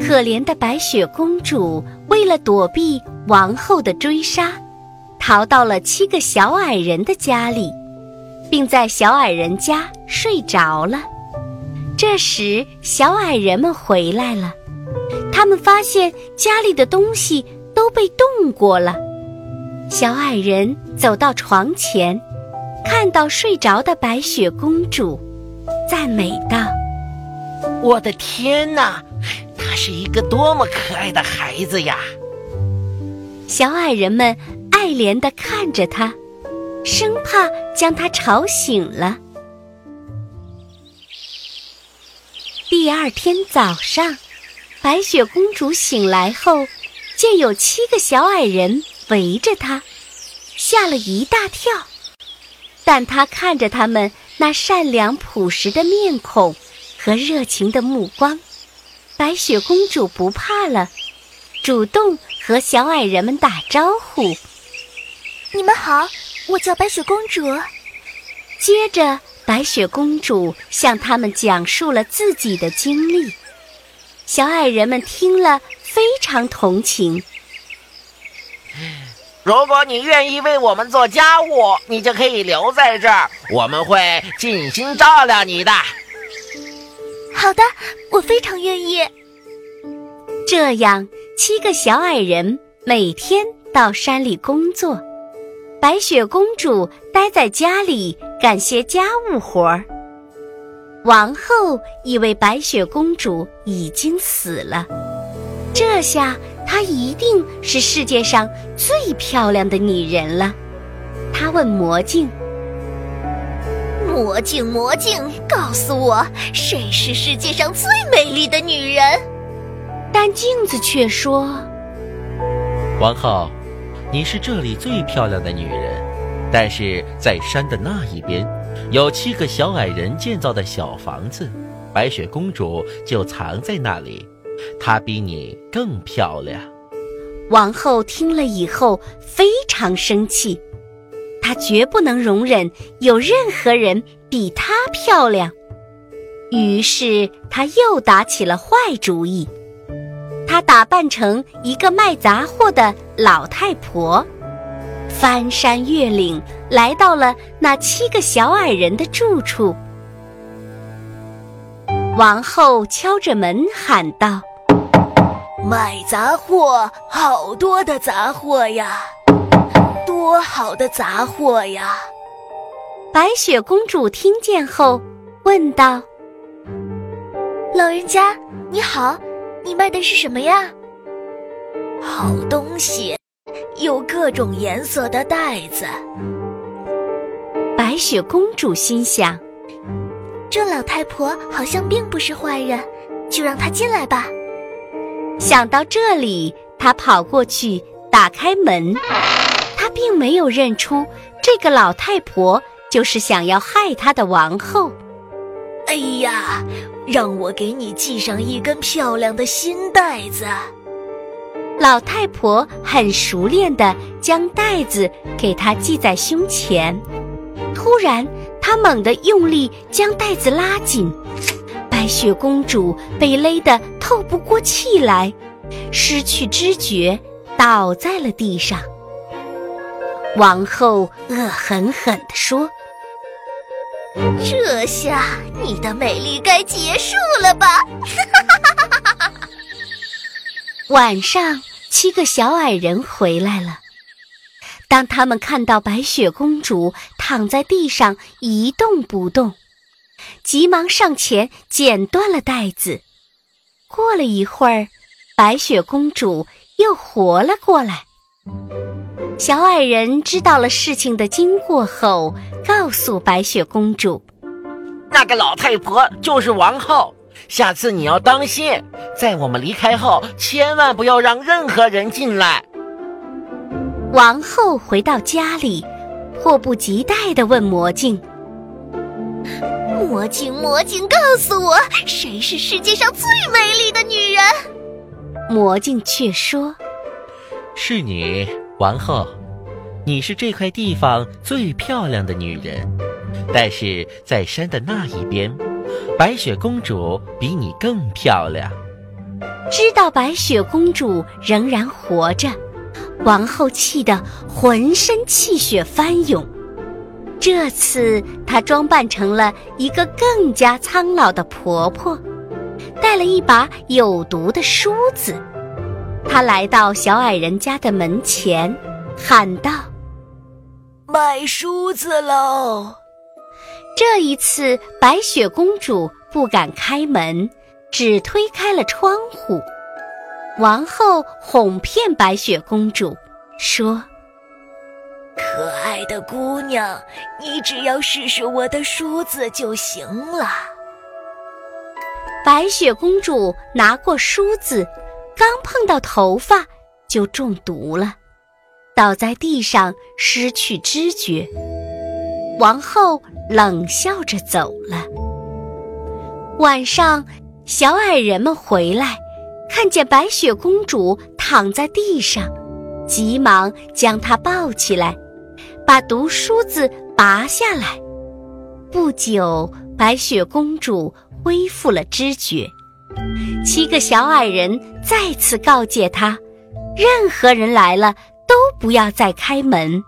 可怜的白雪公主为了躲避王后的追杀，逃到了七个小矮人的家里，并在小矮人家睡着了。这时，小矮人们回来了，他们发现家里的东西都被冻过了。小矮人走到床前，看到睡着的白雪公主，赞美道：“我的天哪！”他是一个多么可爱的孩子呀！小矮人们爱怜地看着他，生怕将他吵醒了。第二天早上，白雪公主醒来后，见有七个小矮人围着她，吓了一大跳。但她看着他们那善良朴实的面孔和热情的目光。白雪公主不怕了，主动和小矮人们打招呼：“你们好，我叫白雪公主。”接着，白雪公主向他们讲述了自己的经历。小矮人们听了非常同情。如果你愿意为我们做家务，你就可以留在这儿，我们会尽心照料你的。好的，我非常愿意。这样，七个小矮人每天到山里工作，白雪公主待在家里干些家务活儿。王后以为白雪公主已经死了，这下她一定是世界上最漂亮的女人了。她问魔镜。魔镜，魔镜，告诉我，谁是世界上最美丽的女人？但镜子却说：“王后，你是这里最漂亮的女人，但是在山的那一边，有七个小矮人建造的小房子，白雪公主就藏在那里，她比你更漂亮。”王后听了以后非常生气。她绝不能容忍有任何人比她漂亮，于是她又打起了坏主意。她打扮成一个卖杂货的老太婆，翻山越岭来到了那七个小矮人的住处。王后敲着门喊道：“卖杂货，好多的杂货呀！”多好的杂货呀！白雪公主听见后问道：“老人家你好，你卖的是什么呀？”好东西，有各种颜色的袋子。白雪公主心想：“这老太婆好像并不是坏人，就让她进来吧。”想到这里，她跑过去打开门。并没有认出这个老太婆就是想要害她的王后。哎呀，让我给你系上一根漂亮的新带子。老太婆很熟练地将带子给她系在胸前。突然，她猛地用力将带子拉紧，白雪公主被勒得透不过气来，失去知觉，倒在了地上。王后恶狠狠地说：“这下你的美丽该结束了吧？” 晚上，七个小矮人回来了。当他们看到白雪公主躺在地上一动不动，急忙上前剪断了带子。过了一会儿，白雪公主又活了过来。小矮人知道了事情的经过后，告诉白雪公主：“那个老太婆就是王后，下次你要当心，在我们离开后，千万不要让任何人进来。王后回到家里，迫不及待地问魔镜：“魔镜，魔镜，告诉我，谁是世界上最美丽的女人？”魔镜却说：“是你，王后，你是这块地方最漂亮的女人。但是在山的那一边，白雪公主比你更漂亮。”知道白雪公主仍然活着。王后气得浑身气血翻涌，这次她装扮成了一个更加苍老的婆婆，带了一把有毒的梳子。她来到小矮人家的门前，喊道：“卖梳子喽！”这一次，白雪公主不敢开门，只推开了窗户。王后哄骗白雪公主说：“可爱的姑娘，你只要试试我的梳子就行了。”白雪公主拿过梳子，刚碰到头发就中毒了，倒在地上失去知觉。王后冷笑着走了。晚上，小矮人们回来。看见白雪公主躺在地上，急忙将她抱起来，把毒梳子拔下来。不久，白雪公主恢复了知觉。七个小矮人再次告诫她：任何人来了都不要再开门。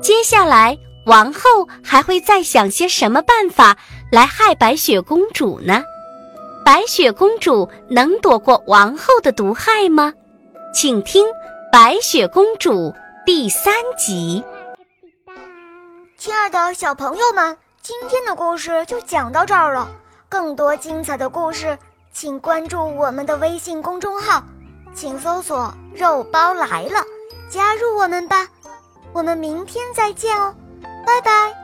接下来，王后还会再想些什么办法来害白雪公主呢？白雪公主能躲过王后的毒害吗？请听《白雪公主》第三集。亲爱的小朋友们，今天的故事就讲到这儿了。更多精彩的故事，请关注我们的微信公众号，请搜索“肉包来了”，加入我们吧。我们明天再见哦，拜拜。